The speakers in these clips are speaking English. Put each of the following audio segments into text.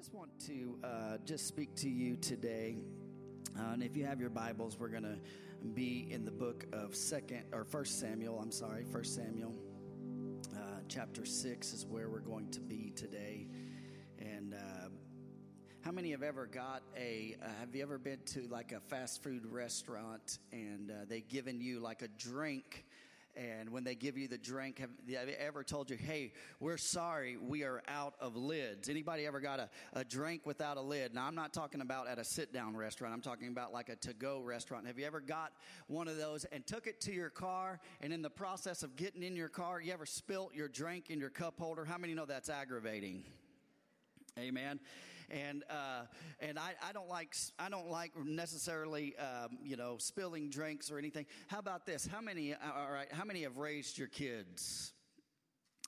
just want to uh, just speak to you today. Uh, and if you have your Bibles, we're going to be in the book of Second or First Samuel. I'm sorry, First Samuel, uh, chapter six is where we're going to be today. And uh, how many have ever got a? Uh, have you ever been to like a fast food restaurant and uh, they given you like a drink? And when they give you the drink, have they ever told you, hey, we're sorry, we are out of lids? Anybody ever got a, a drink without a lid? Now, I'm not talking about at a sit down restaurant. I'm talking about like a to go restaurant. Have you ever got one of those and took it to your car? And in the process of getting in your car, you ever spilt your drink in your cup holder? How many know that's aggravating? Amen and uh, and I, I don't like I don't like necessarily um, you know spilling drinks or anything. How about this? How many? All right, how many have raised your kids?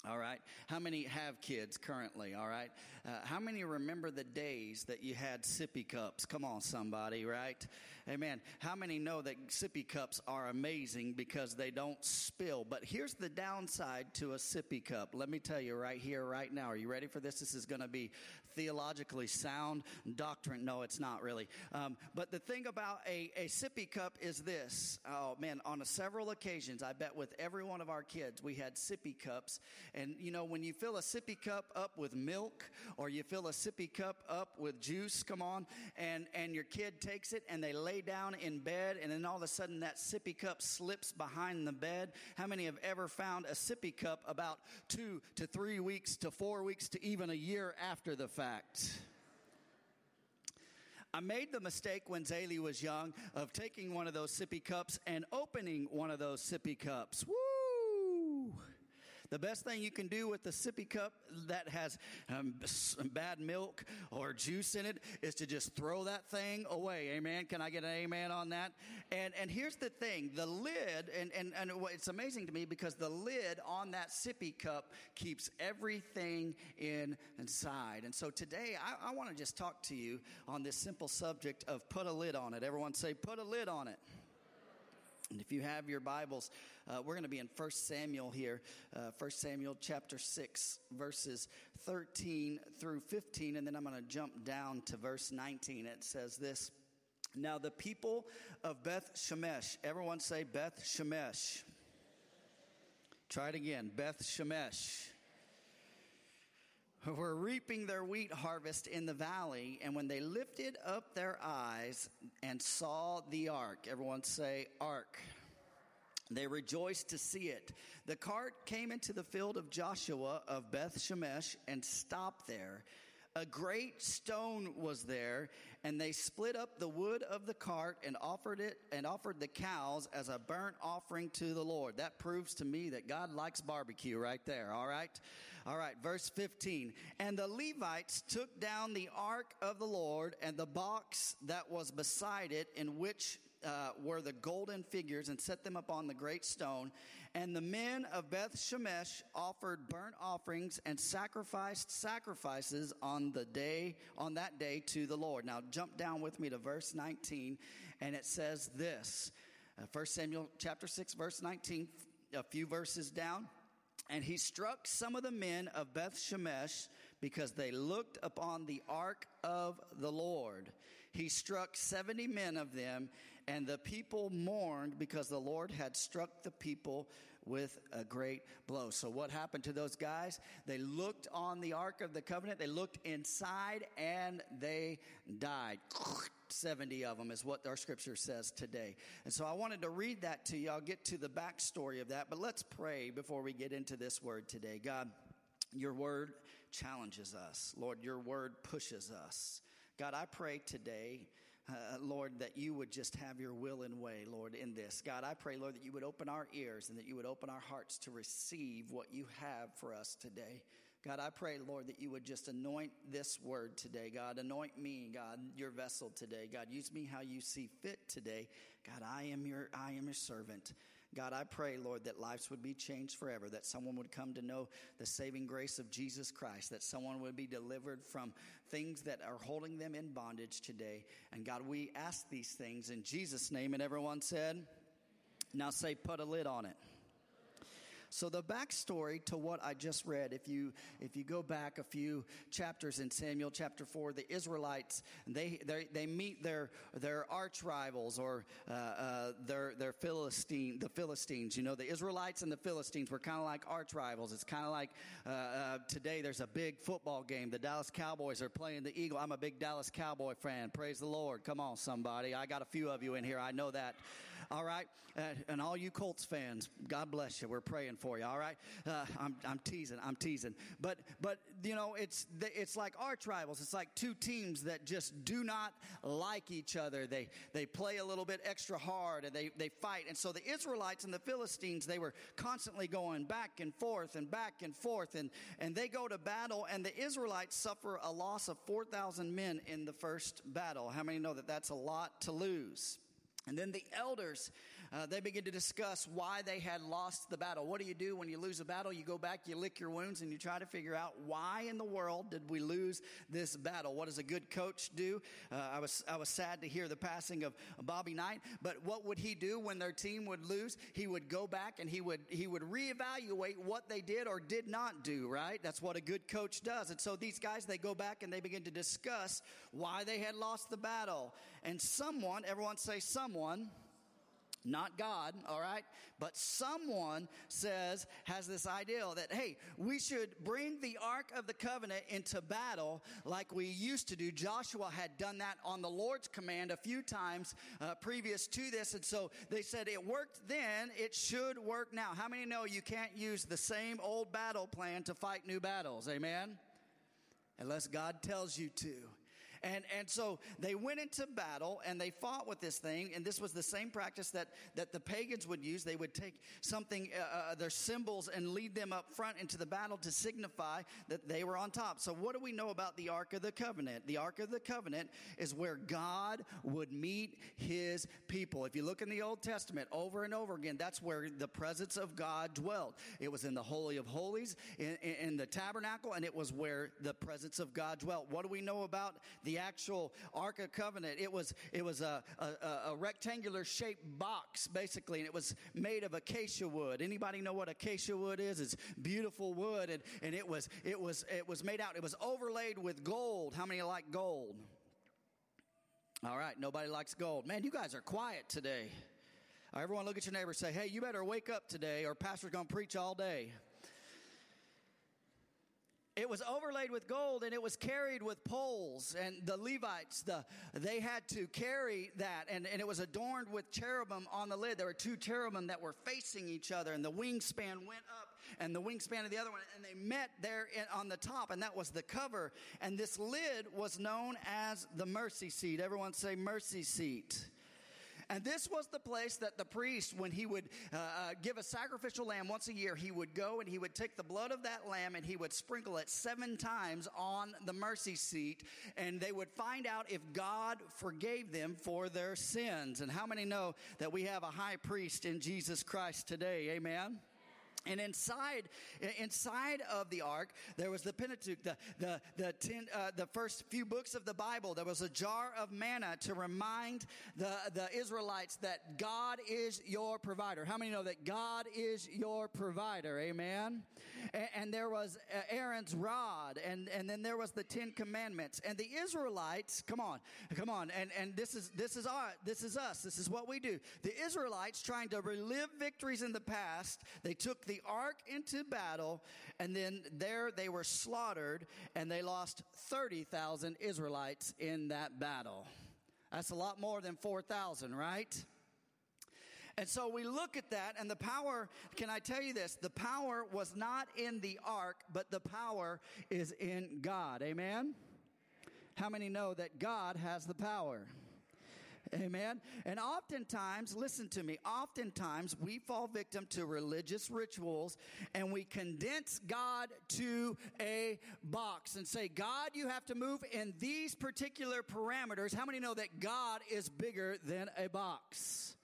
All right. How many have kids currently? All right. Uh, how many remember the days that you had sippy cups? Come on, somebody, right? Amen. How many know that sippy cups are amazing because they don't spill? But here's the downside to a sippy cup. Let me tell you right here, right now. Are you ready for this? This is going to be theologically sound doctrine. No, it's not really. Um, but the thing about a, a sippy cup is this. Oh, man, on several occasions, I bet with every one of our kids, we had sippy cups. And, you know, when you fill a sippy cup up with milk or you fill a sippy cup up with juice, come on, and, and your kid takes it and they lay down in bed and then all of a sudden that sippy cup slips behind the bed. How many have ever found a sippy cup about two to three weeks to four weeks to even a year after the fact? Fact. I made the mistake when Zaylee was young of taking one of those sippy cups and opening one of those sippy cups. Woo! The best thing you can do with the sippy cup that has um, bad milk or juice in it is to just throw that thing away. Amen. Can I get an amen on that? And and here's the thing: the lid, and and and it's amazing to me because the lid on that sippy cup keeps everything in inside. And so today, I, I want to just talk to you on this simple subject of put a lid on it. Everyone say, put a lid on it. And if you have your Bibles, uh, we're going to be in 1 Samuel here, uh, 1 Samuel chapter 6, verses 13 through 15, and then I'm going to jump down to verse 19. It says this Now the people of Beth Shemesh, everyone say Beth Shemesh. Try it again, Beth Shemesh were reaping their wheat harvest in the valley, and when they lifted up their eyes and saw the ark, everyone say, Ark. They rejoiced to see it. The cart came into the field of Joshua of Beth Shemesh and stopped there. A great stone was there, and they split up the wood of the cart and offered it and offered the cows as a burnt offering to the Lord. That proves to me that God likes barbecue right there. All right. All right. Verse 15. And the Levites took down the ark of the Lord and the box that was beside it in which uh, were the golden figures and set them upon the great stone. And the men of Beth Shemesh offered burnt offerings and sacrificed sacrifices on the day, on that day to the Lord. Now jump down with me to verse 19 and it says this. Uh, 1 Samuel chapter 6 verse 19, a few verses down. And he struck some of the men of Beth Shemesh because they looked upon the ark of the Lord. He struck 70 men of them and the people mourned because the Lord had struck the people with a great blow. So, what happened to those guys? They looked on the Ark of the Covenant, they looked inside, and they died. 70 of them is what our scripture says today. And so I wanted to read that to you. I'll get to the backstory of that, but let's pray before we get into this word today. God, your word challenges us. Lord, your word pushes us. God, I pray today uh, Lord, that you would just have your will and way, Lord, in this. God, I pray, Lord, that you would open our ears and that you would open our hearts to receive what you have for us today. God, I pray, Lord, that you would just anoint this word today. God, anoint me, God, your vessel today. God, use me how you see fit today. God, I am your, I am your servant. God, I pray, Lord, that lives would be changed forever, that someone would come to know the saving grace of Jesus Christ, that someone would be delivered from things that are holding them in bondage today. And God, we ask these things in Jesus' name. And everyone said, now say, put a lid on it. So the backstory to what I just read, if you if you go back a few chapters in Samuel chapter four, the Israelites they they, they meet their their arch rivals or uh, uh, their their Philistine the Philistines. You know, the Israelites and the Philistines were kind of like arch rivals. It's kind of like uh, uh, today there's a big football game. The Dallas Cowboys are playing the Eagle. I'm a big Dallas Cowboy fan. Praise the Lord. Come on, somebody. I got a few of you in here. I know that. All right. Uh, and all you Colts fans, God bless you. We're praying for you. All right. Uh, I'm, I'm teasing. I'm teasing. But, but, you know, it's, it's like arch rivals. It's like two teams that just do not like each other. They, they play a little bit extra hard and they, they fight. And so the Israelites and the Philistines, they were constantly going back and forth and back and forth. And, and they go to battle and the Israelites suffer a loss of 4,000 men in the first battle. How many know that that's a lot to lose? And then the elders, uh, they begin to discuss why they had lost the battle. What do you do when you lose a battle? You go back, you lick your wounds, and you try to figure out why in the world did we lose this battle? What does a good coach do? Uh, I was I was sad to hear the passing of Bobby Knight, but what would he do when their team would lose? He would go back and he would he would reevaluate what they did or did not do. Right? That's what a good coach does. And so these guys they go back and they begin to discuss why they had lost the battle. And someone, everyone say someone, not God, all right? But someone says, has this idea that, hey, we should bring the Ark of the Covenant into battle like we used to do. Joshua had done that on the Lord's command a few times uh, previous to this. And so they said it worked then, it should work now. How many know you can't use the same old battle plan to fight new battles? Amen? Unless God tells you to. And, and so they went into battle and they fought with this thing. And this was the same practice that, that the pagans would use. They would take something, uh, uh, their symbols, and lead them up front into the battle to signify that they were on top. So, what do we know about the Ark of the Covenant? The Ark of the Covenant is where God would meet his people. If you look in the Old Testament over and over again, that's where the presence of God dwelt. It was in the Holy of Holies, in, in the tabernacle, and it was where the presence of God dwelt. What do we know about the the actual Ark of Covenant. It was, it was a, a, a rectangular shaped box, basically, and it was made of acacia wood. Anybody know what acacia wood is? It's beautiful wood, and, and it, was, it, was, it was made out, it was overlaid with gold. How many like gold? All right, nobody likes gold. Man, you guys are quiet today. everyone look at your neighbor say, hey, you better wake up today, or Pastor's going to preach all day. It was overlaid with gold and it was carried with poles. And the Levites, the, they had to carry that. And, and it was adorned with cherubim on the lid. There were two cherubim that were facing each other. And the wingspan went up and the wingspan of the other one. And they met there in, on the top. And that was the cover. And this lid was known as the mercy seat. Everyone say mercy seat. And this was the place that the priest, when he would uh, uh, give a sacrificial lamb once a year, he would go and he would take the blood of that lamb and he would sprinkle it seven times on the mercy seat. And they would find out if God forgave them for their sins. And how many know that we have a high priest in Jesus Christ today? Amen. And inside, inside of the ark, there was the Pentateuch, the the the, ten, uh, the first few books of the Bible. There was a jar of manna to remind the the Israelites that God is your provider. How many know that God is your provider? Amen. And, and there was uh, Aaron's rod, and and then there was the Ten Commandments. And the Israelites, come on, come on, and and this is this is our this is us. This is what we do. The Israelites trying to relive victories in the past. They took the the ark into battle, and then there they were slaughtered, and they lost 30,000 Israelites in that battle. That's a lot more than 4,000, right? And so we look at that, and the power, can I tell you this? The power was not in the ark, but the power is in God. Amen? How many know that God has the power? Amen. And oftentimes, listen to me, oftentimes we fall victim to religious rituals and we condense God to a box and say, God, you have to move in these particular parameters. How many know that God is bigger than a box?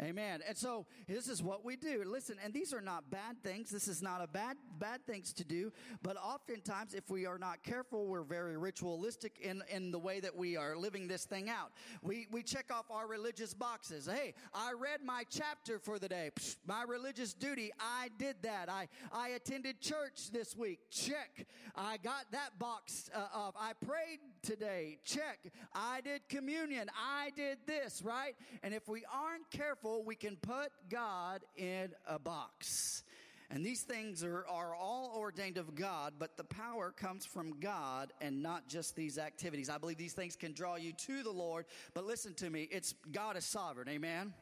Amen. And so this is what we do. Listen, and these are not bad things. This is not a bad bad things to do. But oftentimes, if we are not careful, we're very ritualistic in, in the way that we are living this thing out. We we check off our religious boxes. Hey, I read my chapter for the day. Psh, my religious duty, I did that. I I attended church this week. Check. I got that box uh, off. I prayed today. Check. I did communion. I did this, right? And if we aren't careful, we can put God in a box. And these things are, are all ordained of God, but the power comes from God and not just these activities. I believe these things can draw you to the Lord, but listen to me, it's God is sovereign. Amen.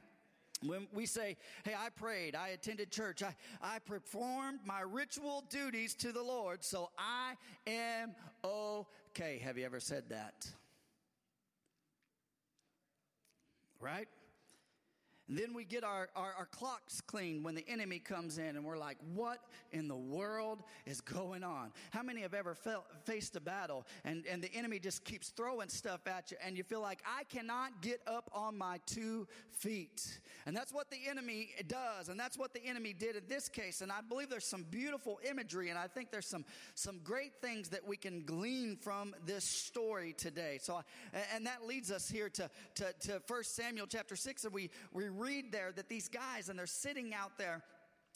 When we say, Hey, I prayed, I attended church, I, I performed my ritual duties to the Lord, so I am okay. Have you ever said that? Right? And then we get our, our, our, clocks cleaned when the enemy comes in and we're like, what in the world is going on? How many have ever felt, faced a battle and, and the enemy just keeps throwing stuff at you and you feel like, I cannot get up on my two feet? And that's what the enemy does. And that's what the enemy did in this case. And I believe there's some beautiful imagery and I think there's some, some great things that we can glean from this story today. So, and that leads us here to, to, to 1 Samuel chapter 6 and we, we read there that these guys, and they're sitting out there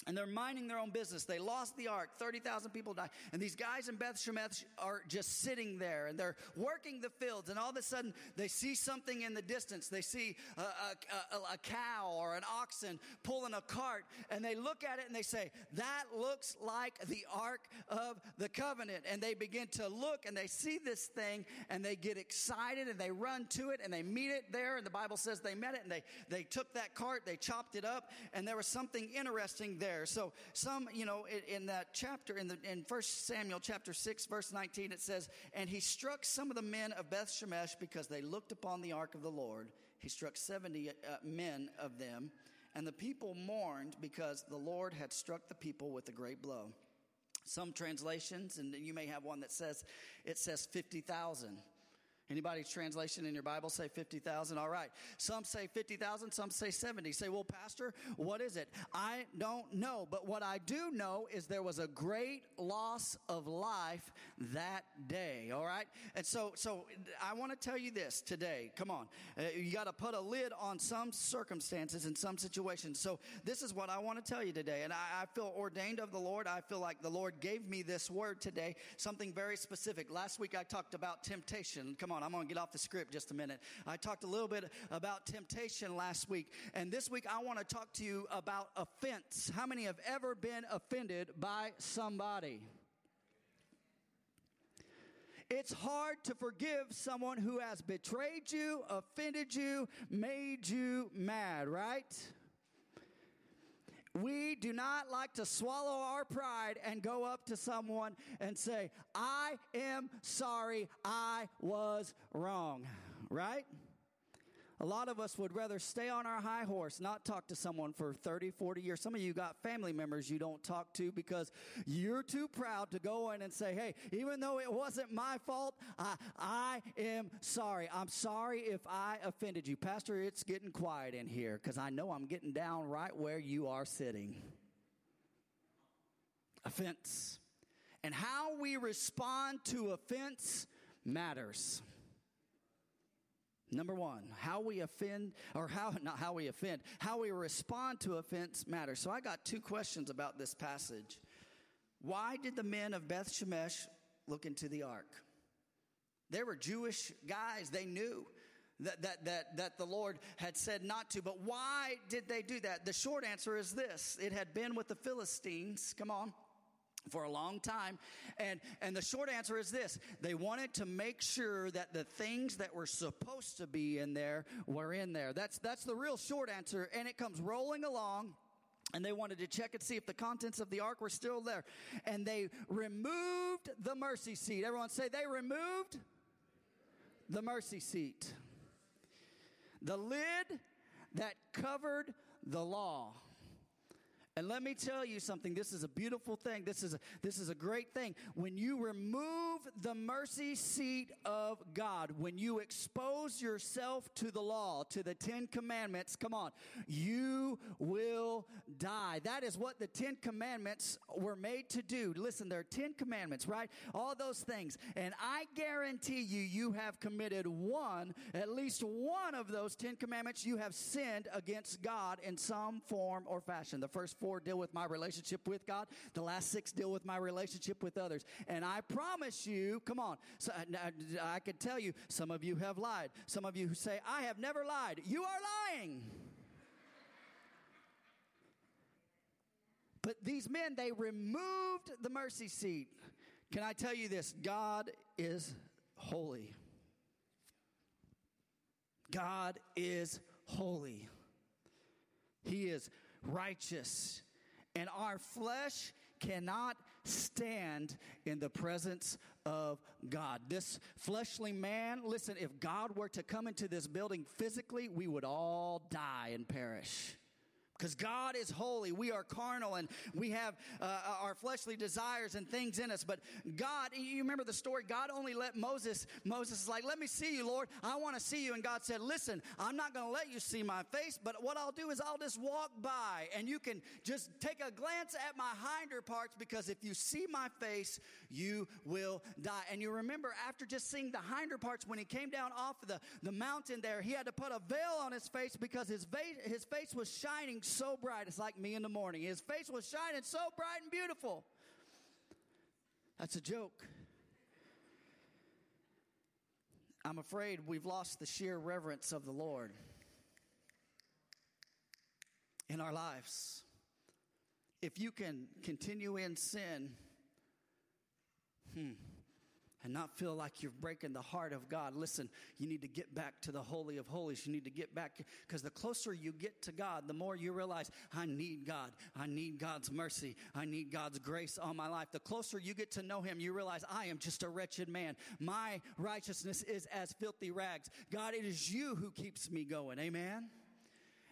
and they're minding their own business. They lost the ark. 30,000 people died. And these guys in Beth Shemesh are just sitting there and they're working the fields. And all of a sudden, they see something in the distance. They see a, a, a, cow or an oxen pulling a cart. And they look at it and they say, That looks like the ark of the covenant. And they begin to look and they see this thing and they get excited and they run to it and they meet it there. And the Bible says they met it and they, they took that cart, they chopped it up, and there was something interesting there there. So some, you know, in, in that chapter, in the in First Samuel chapter six, verse nineteen, it says, "And he struck some of the men of Beth Shemesh because they looked upon the ark of the Lord. He struck seventy uh, men of them." And the people mourned because the Lord had struck the people with a great blow. Some translations, and you may have one that says, it says 50,000. Anybody's translation in your Bible say 50,000? All right. Some say 50,000, some say 70. Say, well, Pastor, what is it? I don't know. But what I do know is there was a great loss of life that day. All right. And so, so I want to tell you this today. Come on. Uh, you got to put a lid on some circumstances and some situations. So this is what I want to tell you today. And I, I feel ordained of the Lord. I feel like the Lord gave me this word today, something very specific. Last week I talked about temptation. Come on on, I'm going to get off the script just a minute. I talked a little bit about temptation last week, and this week I want to talk to you about offense. How many have ever been offended by somebody? It's hard to forgive someone who has betrayed you, offended you, made you mad, right? We do not like to swallow our pride and go up to someone and say, I am sorry, I was wrong, right? A lot of us would rather stay on our high horse, not talk to someone for 30, 40 years. Some of you got family members you don't talk to because you're too proud to go in and say, hey, even though it wasn't my fault, I, I am sorry. I'm sorry if I offended you. Pastor, it's getting quiet in here because I know I'm getting down right where you are sitting. Offense. And how we respond to offense matters. Number one, how we offend, or how, not how we offend, how we respond to offense matters. So I got two questions about this passage. Why did the men of Beth Shemesh look into the ark? They were Jewish guys, they knew. That, that, that, that the Lord had said not to. But why did they do that? The short answer is this it had been with the Philistines. Come on for a long time. And, and the short answer is this they wanted to make sure that the things that were supposed to be in there were in there. That's, that's the real short answer. And it comes rolling along. And they wanted to check and see if the contents of the ark were still there. And they removed the mercy seat. Everyone say they removed the mercy seat. The lid that covered the law And let me tell you something. This is a beautiful thing. This is a, this is a great thing. When you remove the mercy seat of God, when you expose yourself to the law, to the Ten Commandments, come on, you will die. That is what the Ten Commandments were made to do. Listen, there are Ten Commandments, right? All those things. And I guarantee you, you have committed one, at least one of those Ten Commandments, you have sinned against God in some form or fashion. The first four deal with my relationship with God, the last six deal with my relationship with others. And I promise you, come on, so uh, I, I could tell you, some of you have lied. Some of you who say, I have never lied. You are lying. But these men, they removed the mercy seat. Can I tell you this? God is holy. God is holy. He is righteous. And our flesh cannot stand in the presence of God. This fleshly man, listen, if God were to come into this building physically, we would all die and perish because God is holy. We are carnal and we have uh, our fleshly desires and things in us. But God, you remember the story? God only let Moses, Moses is like, let me see you, Lord. I want to see you. And God said, listen, I'm not going to let you see my face, but what I'll do is I'll just walk by and you can just take a glance at my hinder parts because if you see my face, you will die. And you remember after just seeing the hinder parts, when he came down off the, the mountain there, he had to put a veil on his face because his, va- his face was shining so bright. It's like me in the morning. His face was shining so bright and beautiful. That's a joke. I'm afraid we've lost the sheer reverence of the Lord in our lives. If you can continue in sin, hmm and not feel like you're breaking the heart of God. Listen, you need to get back to the Holy of Holies. You need to get back because the closer you get to God, the more you realize, I need God. I need God's mercy. I need God's grace on my life. The closer you get to know Him, you realize, I am just a wretched man. My righteousness is as filthy rags. God, it is you who keeps me going. Amen.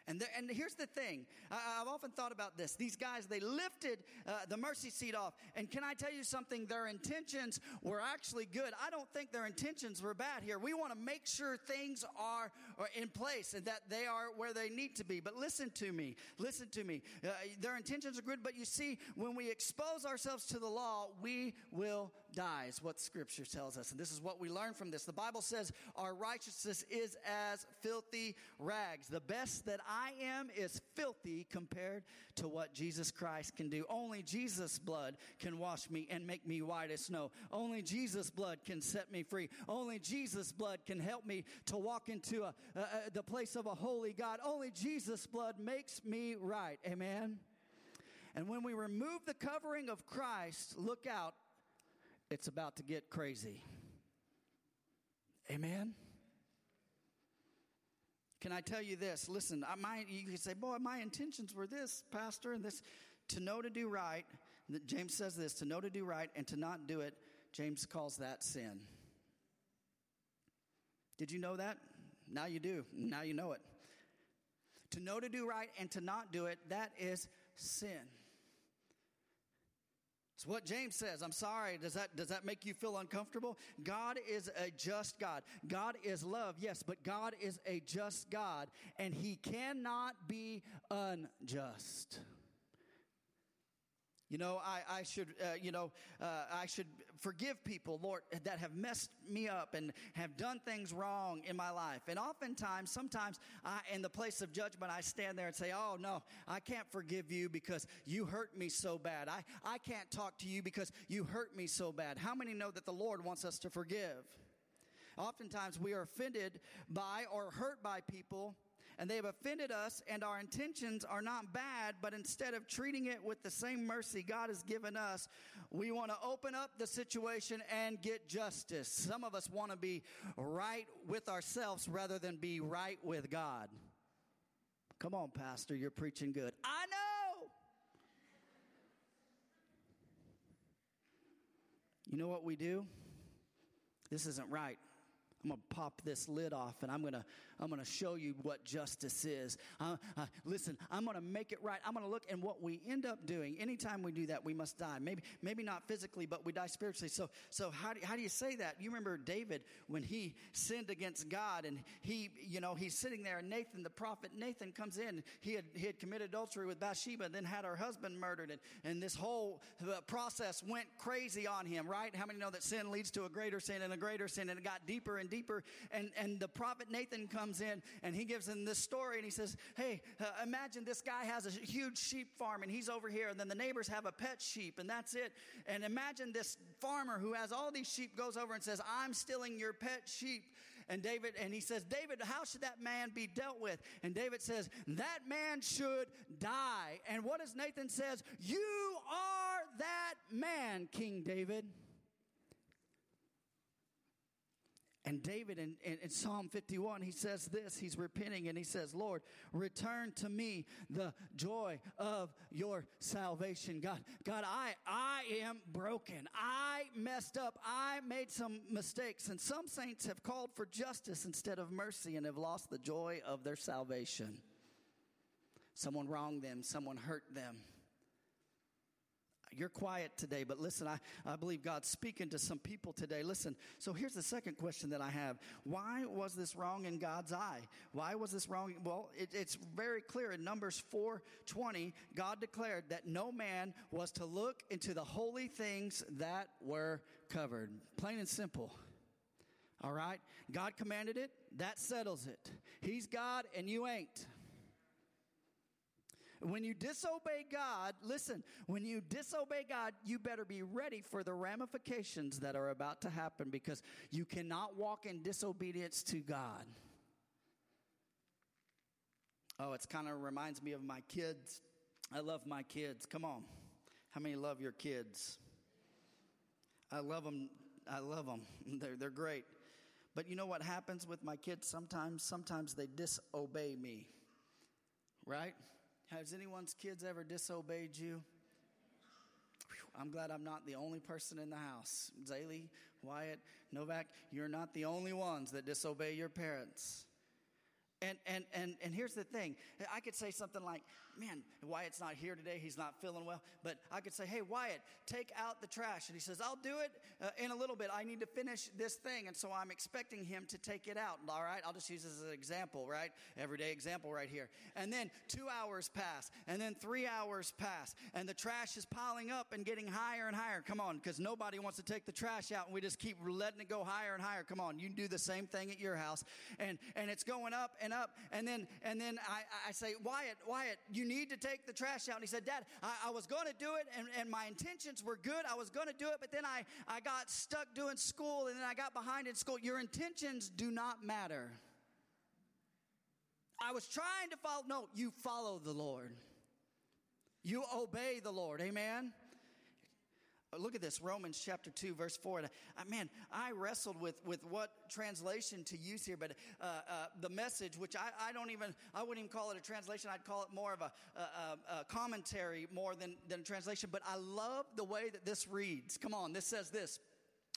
And, there, and here's the thing I, have often thought about this. These guys, they lifted uh, the mercy seat off. And can I tell you something? Their intentions were actually good. I don't think their intentions were bad here. We want to make sure things are, are in place and that they are where they need to be. But listen to me. Listen to me. Uh, their intentions are good, but you see, when we expose ourselves to the law, we will die, is what Scripture tells us. And this is what we learn from this. The Bible says our righteousness is as filthy rags. The best that I am is filthy compared to what Jesus Christ can do. Only Jesus' blood can wash me and make me white as snow. Only Jesus' blood can set me free. Only Jesus' blood can help me to walk into a, a, a, the place of a holy God. Only Jesus' blood makes me right. Amen. And when we remove the covering of Christ, look out it's about to get crazy. Amen? Can I tell you this? Listen, I might, you can say, boy, my intentions were this, Pastor, and this to know to do right. James says this to know to do right and to not do it, James calls that sin. Did you know that? Now you do. Now you know it. To know to do right and to not do it, that is sin. It's what James says. I'm sorry. Does that, does that make you feel uncomfortable? God is a just God. God is love, yes, but God is a just God, and He cannot be unjust. You know, I, I should, uh, you know, uh, I should forgive people, Lord, that have messed me up and have done things wrong in my life. And oftentimes, sometimes, I, in the place of judgment, I stand there and say, "Oh no, I can't forgive you because you hurt me so bad. I, I can't talk to you because you hurt me so bad." How many know that the Lord wants us to forgive? Oftentimes, we are offended by or hurt by people and they have offended us, and our intentions are not bad, but instead of treating it with the same mercy God has given us, we want to open up the situation and get justice. Some of us want to be right with ourselves rather than be right with God. Come on, Pastor, you're preaching good. I know. You know what we do? This isn't right. I'm going to pop this lid off and I'm going to I'm going to show you what justice is. Uh, uh, listen, I'm going to make it right. I'm going to look and what we end up doing. Anytime we do that, we must die. Maybe maybe not physically, but we die spiritually. So so how do, how do you say that? You remember David when he sinned against God and he you know he's sitting there and Nathan the prophet Nathan comes in. He had he had committed adultery with Bathsheba, then had her husband murdered, and and this whole process went crazy on him. Right? How many know that sin leads to a greater sin and a greater sin, and it got deeper and deeper. And and the prophet Nathan comes comes in and he gives him this story and he says, Hey, uh, imagine this guy has a huge sheep farm and he's over here, and then the neighbors have a pet sheep, and that's it. And imagine this farmer who has all these sheep goes over and says, I'm stealing your pet sheep. And David, and he says, David, how should that man be dealt with? And David says, that man should die. And what does Nathan says? You are that man, King David. And David in, in, in, Psalm 51, he says this. He's repenting and he says, Lord, return to me the joy of your salvation. God, God, I, I am broken. I messed up. I made some mistakes. And some saints have called for justice instead of mercy and have lost the joy of their salvation. Someone wronged them, someone hurt them. You're quiet today, but listen, I, I believe God's speaking to some people today. Listen, so here's the second question that I have. Why was this wrong in God's eye? Why was this wrong? Well, it, it's very clear in Numbers 4:20, God declared that no man was to look into the holy things that were covered. Plain and simple. All right? God commanded it, that settles it. He's God and you ain't. When you disobey God, listen, when you disobey God, you better be ready for the ramifications that are about to happen because you cannot walk in disobedience to God. Oh, it's kind of reminds me of my kids. I love my kids. Come on. How many love your kids? I love them. I love them. They're, they're great. But you know what happens with my kids sometimes? Sometimes they disobey me. Right? Has anyone's kids ever disobeyed you? I'm glad I'm not the only person in the house. Zaylee, Wyatt, Novak, you're not the only ones that disobey your parents. And, and, and, and here's the thing I could say something like, man, Wyatt's not here today. He's not feeling well. But I could say, hey, Wyatt, take out the trash. And he says, I'll do it uh, in a little bit. I need to finish this thing. And so I'm expecting him to take it out. All right. I'll just use this as an example, right? Everyday example right here. And then two hours pass. And then three hours pass. And the trash is piling up and getting higher and higher. Come on, because nobody wants to take the trash out. And we just keep letting it go higher and higher. Come on. You do the same thing at your house. And, and it's going up and up. And then, and then I, I say, Wyatt, Wyatt, you need to take the trash out. And he said, Dad, I, I was going to do it and, and my intentions were good. I was going to do it, but then I, I got stuck doing school and then I got behind in school. Your intentions do not matter. I was trying to follow. No, you follow the Lord. You obey the Lord. Amen. Look at this, Romans chapter 2, verse 4. And I, man, I wrestled with, with what translation to use here, but uh, uh, the message, which I, I don't even, I wouldn't even call it a translation. I'd call it more of a, a, a commentary more than, than a translation. But I love the way that this reads. Come on, this says this.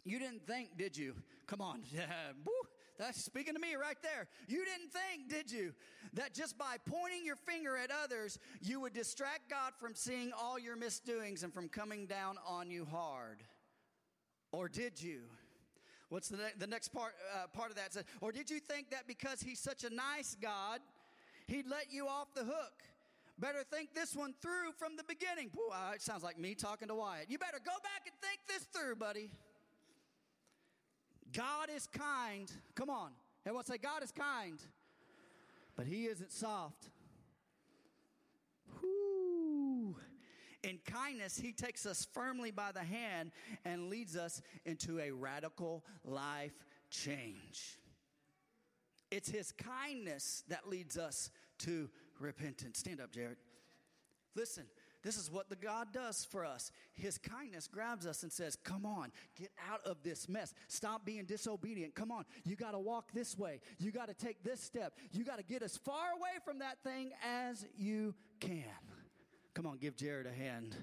You didn't think, did you? Come on. That's speaking to me right there. You didn't think, did you, that just by pointing your finger at others, you would distract God from seeing all your misdoings and from coming down on you hard? Or did you? What's the, ne- the next part, uh, part of that? Or did you think that because he's such a nice God, he'd let you off the hook? Better think this one through from the beginning. Boy, it sounds like me talking to Wyatt. You better go back and think this through, buddy. God is kind. Come on. Everyone say, God is kind, but He isn't soft. Whoo. In kindness, He takes us firmly by the hand and leads us into a radical life change. It's His kindness that leads us to repentance. Stand up, Jared. Listen, this is what the God does for us. His kindness grabs us and says, Come on, get out of this mess. Stop being disobedient. Come on, you got to walk this way. You got to take this step. You got to get as far away from that thing as you can. Come on, give Jared a hand.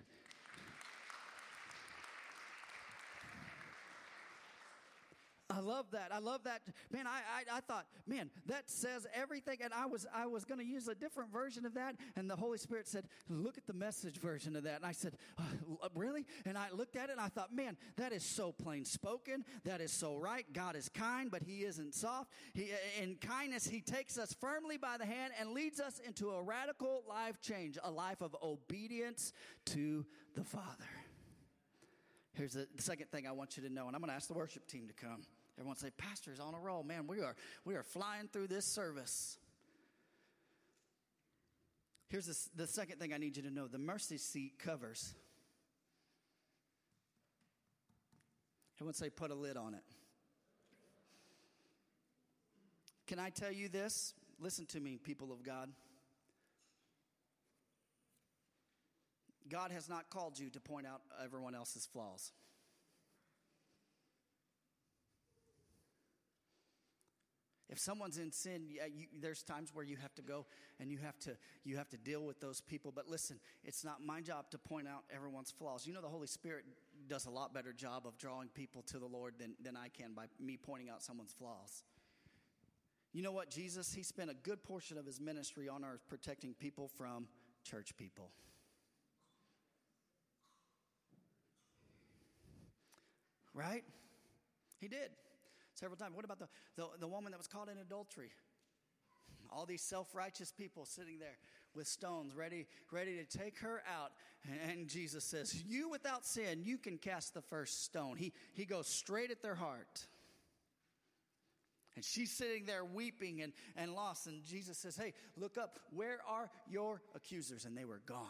I love that. I love that. Man, I, I, I thought, man, that says everything. And I was I was going to use a different version of that. And the Holy Spirit said, look at the message version of that. And I said, uh, really? And I looked at it and I thought, man, that is so plain spoken. That is so right. God is kind, but he isn't soft. He, in kindness, he takes us firmly by the hand and leads us into a radical life change, a life of obedience to the Father. Here's the second thing I want you to know, and I'm going to ask the worship team to come. Everyone say, Pastor's on a roll. Man, we are, we are flying through this service. Here's the, the second thing I need you to know the mercy seat covers. Everyone say, put a lid on it. Can I tell you this? Listen to me, people of God. God has not called you to point out everyone else's flaws. If someone's in sin, yeah, you, there's times where you have to go and you have to you have to deal with those people. But listen, it's not my job to point out everyone's flaws. You know, the Holy Spirit does a lot better job of drawing people to the Lord than, than I can by me pointing out someone's flaws. You know what, Jesus? He spent a good portion of his ministry on earth protecting people from church people. Right? He did several times. What about the, the, the woman that was caught in adultery? All these self righteous people sitting there with stones ready, ready to take her out. And Jesus says, You without sin, you can cast the first stone. He, he goes straight at their heart. And she's sitting there weeping and, and lost. And Jesus says, Hey, look up. Where are your accusers? And they were gone.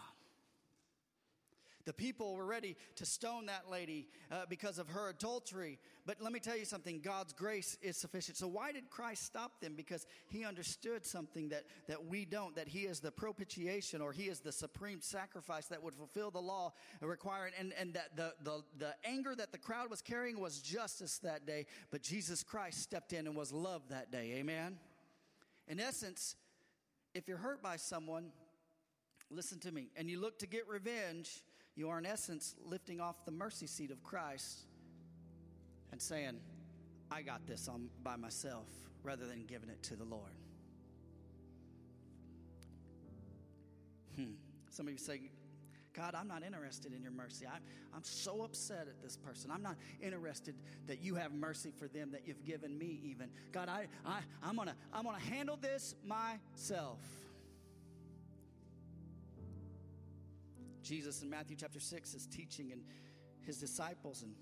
The people were ready to stone that lady uh, because of her adultery. But let me tell you something God's grace is sufficient. So, why did Christ stop them? Because he understood something that, that we don't, that he is the propitiation or he is the supreme sacrifice that would fulfill the law required. And, and that the, the, the anger that the crowd was carrying was justice that day. But Jesus Christ stepped in and was love that day. Amen? In essence, if you're hurt by someone, listen to me, and you look to get revenge, you are, in essence, lifting off the mercy seat of Christ and saying, I got this on, by myself, rather than giving it to the Lord. Hmm. Some of you say, God, I'm not interested in your mercy. I'm, I'm so upset at this person. I'm not interested that you have mercy for them that you've given me, even. God, I, I, I'm to I'm to handle this myself. Jesus in Matthew chapter 6 is teaching and his disciples and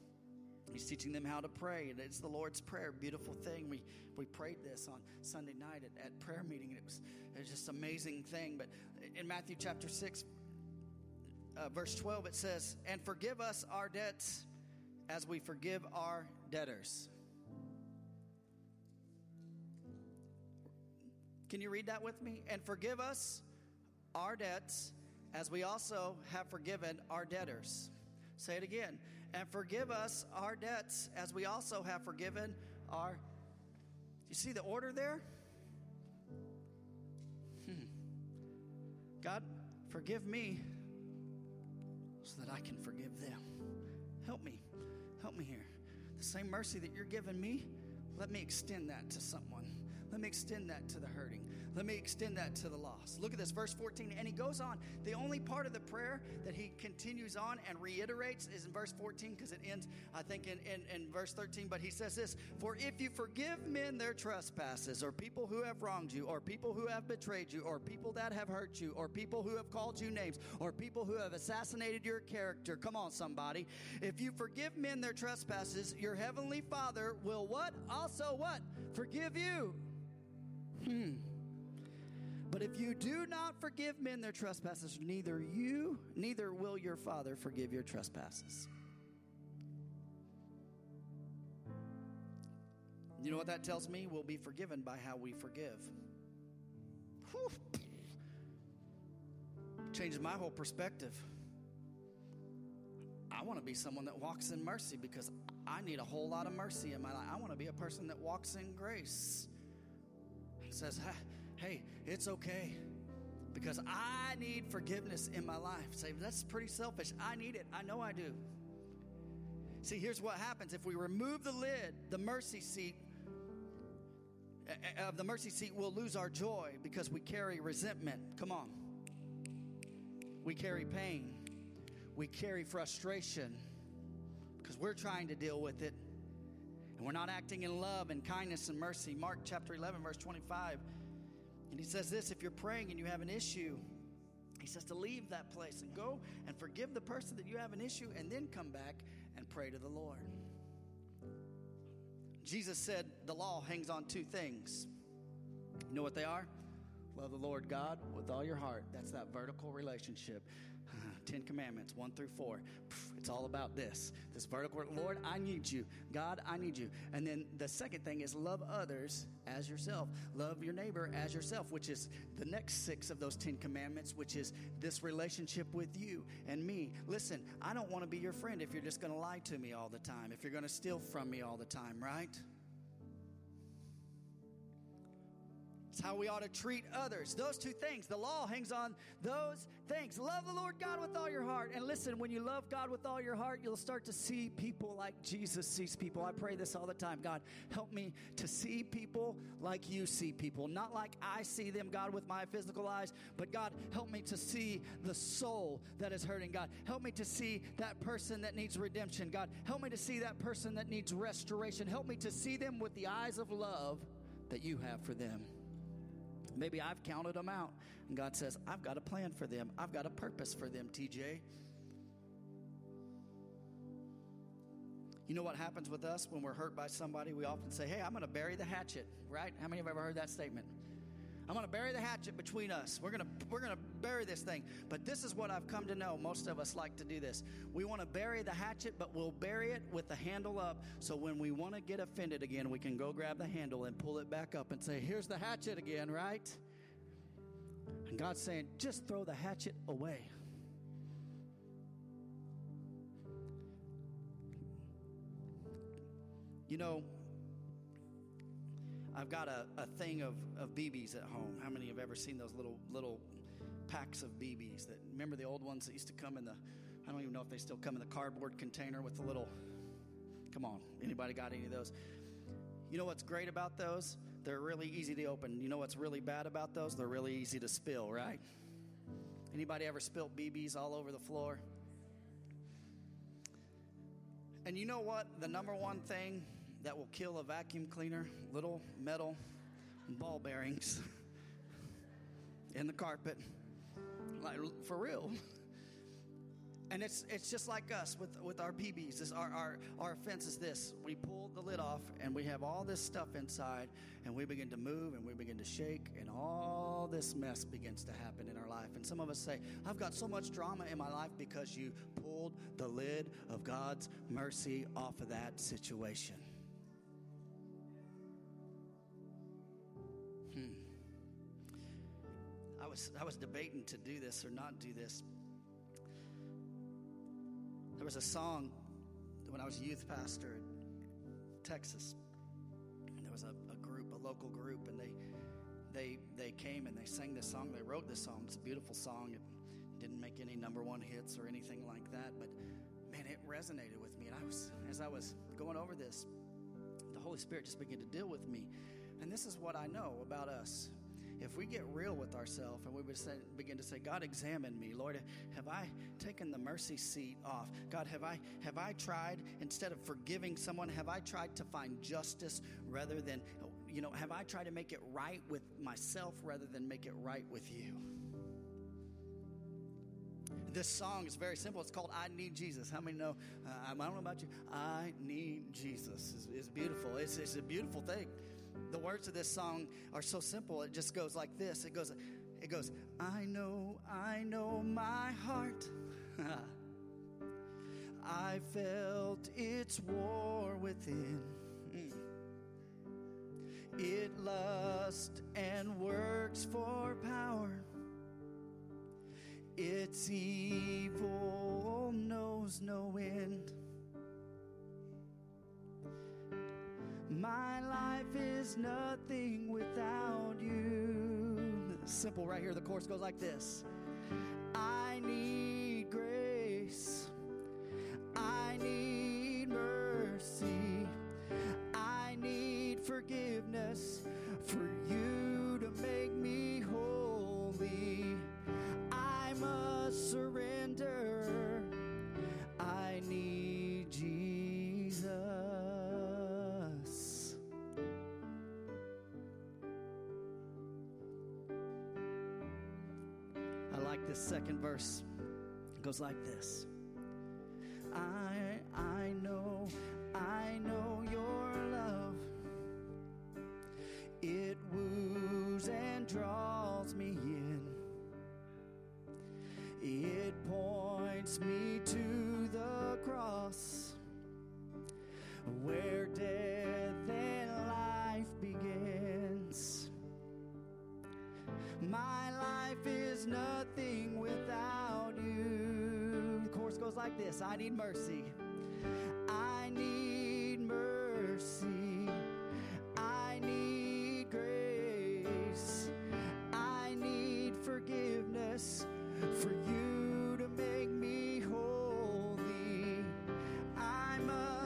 he's teaching them how to pray. And it's the Lord's prayer. Beautiful thing. We we prayed this on Sunday night at, at prayer meeting and it was it was just amazing thing. But in Matthew chapter 6 uh, verse 12 it says and forgive us our debts as we forgive our debtors. Can you read that with me? And forgive us our debts as we also have forgiven our debtors. Say it again. And forgive us our debts as we also have forgiven our. You see the order there? Hmm. God, forgive me so that I can forgive them. Help me. Help me here. The same mercy that you're giving me, let me extend that to someone. Let me extend that to the hurting. Let me extend that to the lost. Look at this, verse 14. And he goes on. The only part of the prayer that he continues on and reiterates is in verse 14 because it ends, I think, in, in, in verse 13. But he says this For if you forgive men their trespasses, or people who have wronged you, or people who have betrayed you, or people that have hurt you, or people who have called you names, or people who have assassinated your character, come on, somebody. If you forgive men their trespasses, your heavenly Father will what? Also what? Forgive you. Hmm. But if you do not forgive men their trespasses, neither you, neither will your Father forgive your trespasses. You know what that tells me? We'll be forgiven by how we forgive. Changes my whole perspective. I want to be someone that walks in mercy because I need a whole lot of mercy in my life. I want to be a person that walks in grace. It says, hey, it's okay because I need forgiveness in my life. Say, that's pretty selfish. I need it. I know I do. See, here's what happens if we remove the lid, the mercy seat uh, uh, of the mercy seat, we'll lose our joy because we carry resentment. Come on. We carry pain. We carry frustration because we're trying to deal with it. And we're not acting in love and kindness and mercy. Mark chapter 11, verse 25. And he says this if you're praying and you have an issue, he says to leave that place and go and forgive the person that you have an issue and then come back and pray to the Lord. Jesus said the law hangs on two things. You know what they are? Love the Lord God with all your heart. That's that vertical relationship. Ten Commandments, one through four. It's all about this. This vertical, Lord, I need you. God, I need you. And then the second thing is love others as yourself. Love your neighbor as yourself, which is the next six of those Ten Commandments, which is this relationship with you and me. Listen, I don't want to be your friend if you're just going to lie to me all the time, if you're going to steal from me all the time, right? It's how we ought to treat others. Those two things. The law hangs on those things. Love the Lord God with all your heart. And listen, when you love God with all your heart, you'll start to see people like Jesus sees people. I pray this all the time. God, help me to see people like you see people. Not like I see them, God, with my physical eyes, but God, help me to see the soul that is hurting. God, help me to see that person that needs redemption. God, help me to see that person that needs restoration. Help me to see them with the eyes of love that you have for them. Maybe I've counted them out. And God says, I've got a plan for them. I've got a purpose for them, TJ. You know what happens with us when we're hurt by somebody? We often say, Hey, I'm going to bury the hatchet, right? How many have ever heard that statement? I'm going to bury the hatchet between us. We're going to we're going to bury this thing. But this is what I've come to know. Most of us like to do this. We want to bury the hatchet, but we'll bury it with the handle up so when we want to get offended again, we can go grab the handle and pull it back up and say, "Here's the hatchet again," right? And God's saying, "Just throw the hatchet away." You know, I've got a, a thing of, of BBs at home. How many have ever seen those little little packs of BBs that remember the old ones that used to come in the I don't even know if they still come in the cardboard container with the little Come on, anybody got any of those? You know what's great about those? They're really easy to open. You know what's really bad about those? They're really easy to spill, right? Anybody ever spilt BBs all over the floor? And you know what? The number one thing that will kill a vacuum cleaner little metal ball bearings in the carpet. Like, for real. And it's it's just like us with, with our BBs. This, our, our, our offense is this. We pull the lid off and we have all this stuff inside and we begin to move and we begin to shake and all this mess begins to happen in our life. And some of us say, I've got so much drama in my life because you pulled the lid of God's mercy off of that situation. Was I was debating to do this or not do this. There was a song when I was youth pastor in Texas. There was a, a group, a local group, and they they they came and they sang this song. They wrote this song. It's a beautiful song. It didn't make any number one hits or anything like that, but man, it resonated with me. And I was as I was going over this, the Holy Spirit just began to deal with me. And this is what I know about us if we get real with ourselves and we would say, begin to say, God, examine me, Lord, have I taken the mercy seat off? God, have I have I tried instead of forgiving someone, have I tried to find justice rather than, you know, have I tried to make it right with myself rather than make it right with you? This song is very simple. It's called I Need Jesus. How many know? Uh, I don't know about you. I Need Jesus is, is beautiful. It's, it's a beautiful thing words of this song are so simple. It just goes like this. It goes, it goes, I know, I know my heart. I felt its war within. It lusts and works for power. Its evil knows no end. My life is nothing without you. Simple right here. The chorus goes like this this second verse. Goes like this.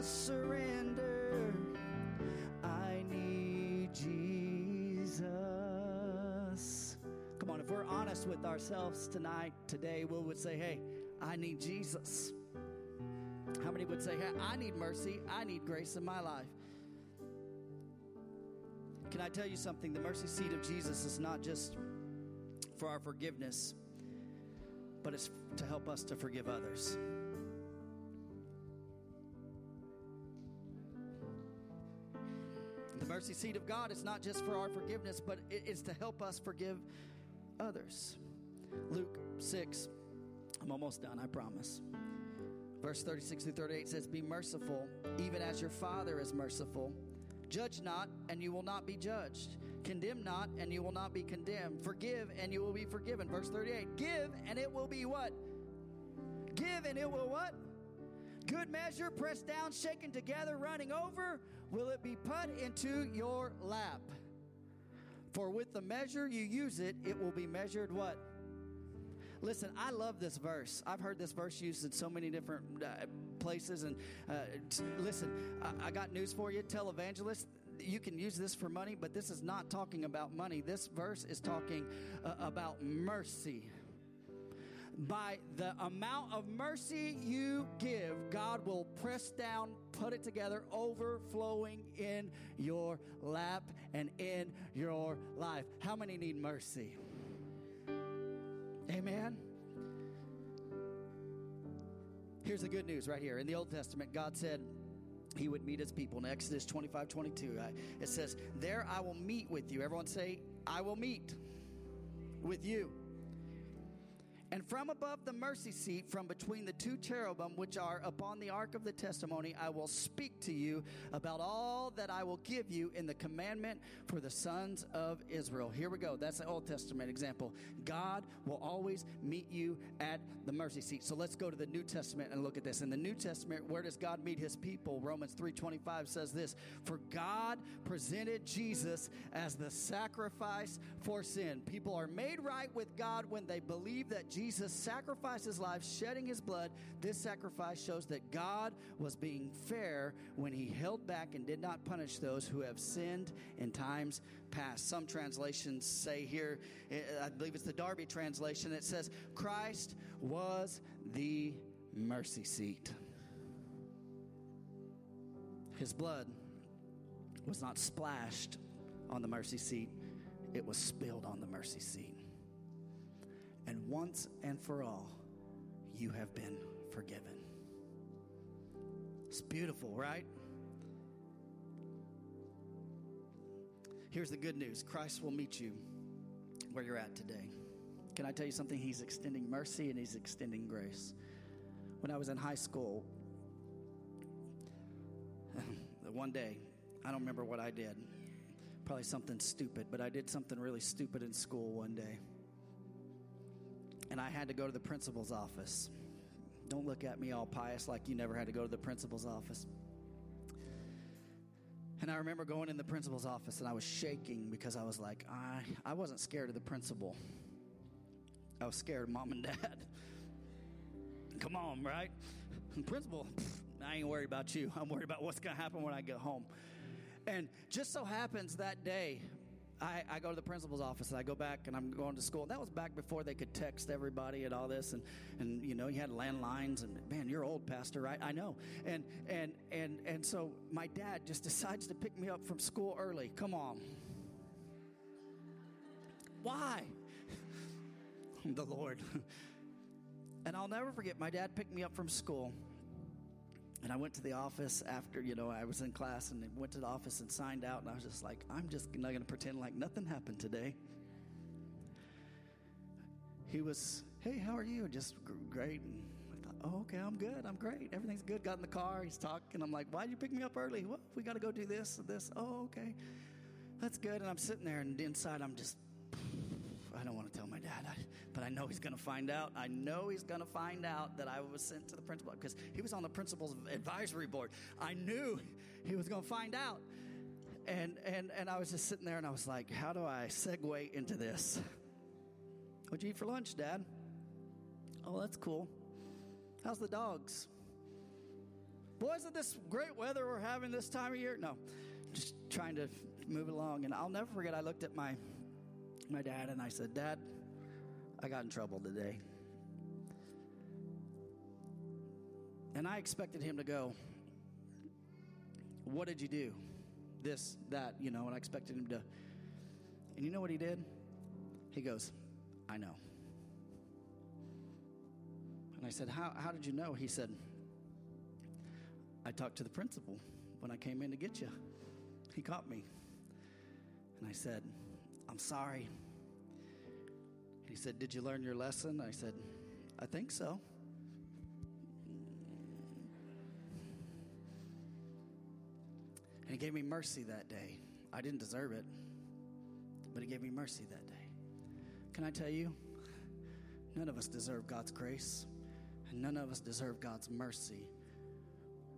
Surrender. I need Jesus. Come on, if we're honest with ourselves tonight, today, we would say, hey, I need Jesus. How many would say, hey, I need mercy, I need grace in my life? Can I tell you something? The mercy seat of Jesus is not just for our forgiveness, but it's to help us to forgive others. Mercy seat of God is not just for our forgiveness, but it is to help us forgive others. Luke 6, I'm almost done, I promise. Verse 36 through 38 says, Be merciful, even as your Father is merciful. Judge not, and you will not be judged. Condemn not, and you will not be condemned. Forgive, and you will be forgiven. Verse 38 Give, and it will be what? Give, and it will what? Good measure, pressed down, shaken together, running over, will it be put into your lap. For with the measure you use it, it will be measured what? Listen, I love this verse. I've heard this verse used in so many different uh, places. And uh, t- listen, I-, I got news for you. Televangelists, you can use this for money, but this is not talking about money. This verse is talking uh, about mercy. By the amount of mercy you give, God will press down, put it together, overflowing in your lap and in your life. How many need mercy? Amen. Here's the good news right here. In the Old Testament, God said, he would meet his people in Exodus 25 22. Uh, it says, There I will meet with you. Everyone say, I will meet with you. And from above the mercy seat, from between the two cherubim which are upon the ark of the testimony, I will speak to you about all that I will give you in the commandment for the sons of Israel. Here we go. That's the Old Testament example. God will always meet you at the mercy seat. So let's go to the New Testament and look at this. In the New Testament, where does God meet his people? Romans 3:25 says this, "For God presented Jesus as the sacrifice for sin." People are made right with God when they believe that Jesus Jesus sacrificed his life, shedding his blood. This sacrifice shows that God was being fair when he held back and did not punish those who have sinned in times past. Some translations say here, eh, I believe it's the Darby translation, it says, Christ was the mercy seat. His blood was not splashed on the mercy seat, it was spilled on the mercy seat and once and for all, you have been forgiven. It's beautiful, right? Here's the good news Christ will meet you where you're at today. Can I tell you something? He's extending mercy and He's extending grace. When I was in high school, one day, I don't remember what I did. Probably something stupid, but I did something really stupid in school one day and I had to go to the principal's office. Don't look at me all pious like you never had to go to the principal's office. And I remember going in the principal's office and I was shaking because I was like, I, I wasn't scared of the principal. I was scared of mom and dad. Come on, right? principal, I ain't worried about you. I'm worried about what's going to happen when I get home. And just so happens that day, I, I, go to the principal's office and I go back and I'm going to school. That was back before they could text everybody and all this, and and you know you had landlines and man, you're old, pastor, right? I know. And and and and so my dad just decides to pick me up from school early. Come on, why? the Lord. and I'll never forget. My dad picked me up from school. And I went to the office after, you know, I was in class and went to the office and signed out. And I was just like, I'm just not going to pretend like nothing happened today. He was, hey, how are you? Just great. And I thought, oh, okay, I'm good. I'm great. Everything's good. Got in the car. He's talking. I'm like, why'd you pick me up early? Well, we got to go do this and this. Oh, okay. That's good. And I'm sitting there, and inside, I'm just, I don't want to tell my dad. I, but I know he's going to find out. I know he's going to find out that I was sent to the principal because he was on the principal's advisory board. I knew he was going to find out. And, and, and I was just sitting there and I was like, how do I segue into this? What'd you eat for lunch, Dad? Oh, that's cool. How's the dogs? Boy, isn't this great weather we're having this time of year? No, just trying to move along. And I'll never forget, I looked at my, my dad and I said, Dad, I got in trouble today. And I expected him to go, What did you do? This, that, you know, and I expected him to. And you know what he did? He goes, I know. And I said, How, how did you know? He said, I talked to the principal when I came in to get you. He caught me. And I said, I'm sorry. He said, Did you learn your lesson? I said, I think so. And he gave me mercy that day. I didn't deserve it, but he gave me mercy that day. Can I tell you? None of us deserve God's grace, and none of us deserve God's mercy.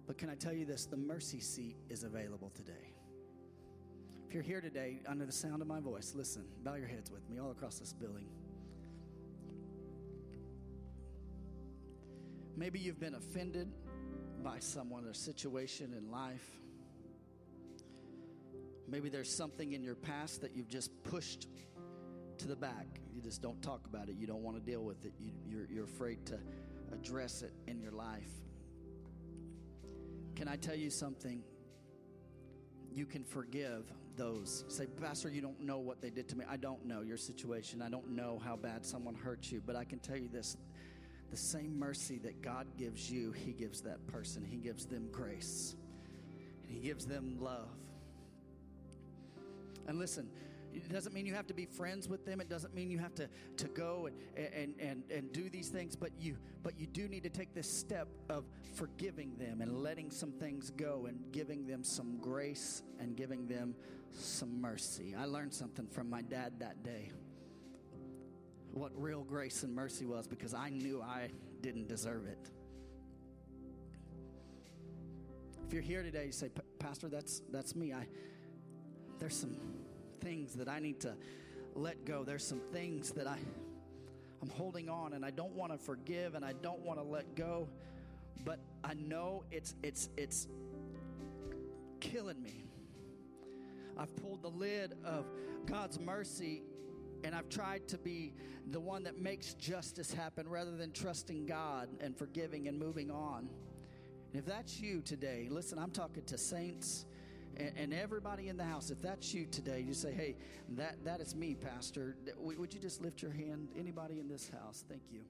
But can I tell you this? The mercy seat is available today. If you're here today under the sound of my voice, listen, bow your heads with me all across this building. Maybe you've been offended by someone or situation in life. Maybe there's something in your past that you've just pushed to the back. You just don't talk about it. You don't want to deal with it. You, you're afraid to address it in your life. Can I tell you something? You can forgive those. Say, Pastor, you don't know what they did to me. I don't know your situation. I don't know how bad someone hurt you. But I can tell you this the same mercy that God gives you, He gives that person. He gives them grace, and He gives them love. And listen, it doesn't mean you have to be friends with them. It doesn't mean you have to, to go and, and, and, and do these things, but you, but you do need to take this step of forgiving them and letting some things go and giving them some grace and giving them some mercy. I learned something from my dad that day what real grace and mercy was because I knew I didn't deserve it. If you're here today, you say, Pastor, that's that's me. I there's some things that I need to let go. There's some things that I I'm holding on and I don't want to forgive and I don't want to let go. But I know it's it's it's killing me. I've pulled the lid of God's mercy and I've tried to be the one that makes justice happen rather than trusting God and forgiving and moving on. And if that's you today, listen, I'm talking to saints and, everybody in the house. If that's you today, you say, hey, that, that is me, Pastor. Would you just lift your hand? Anybody in this house? Thank you.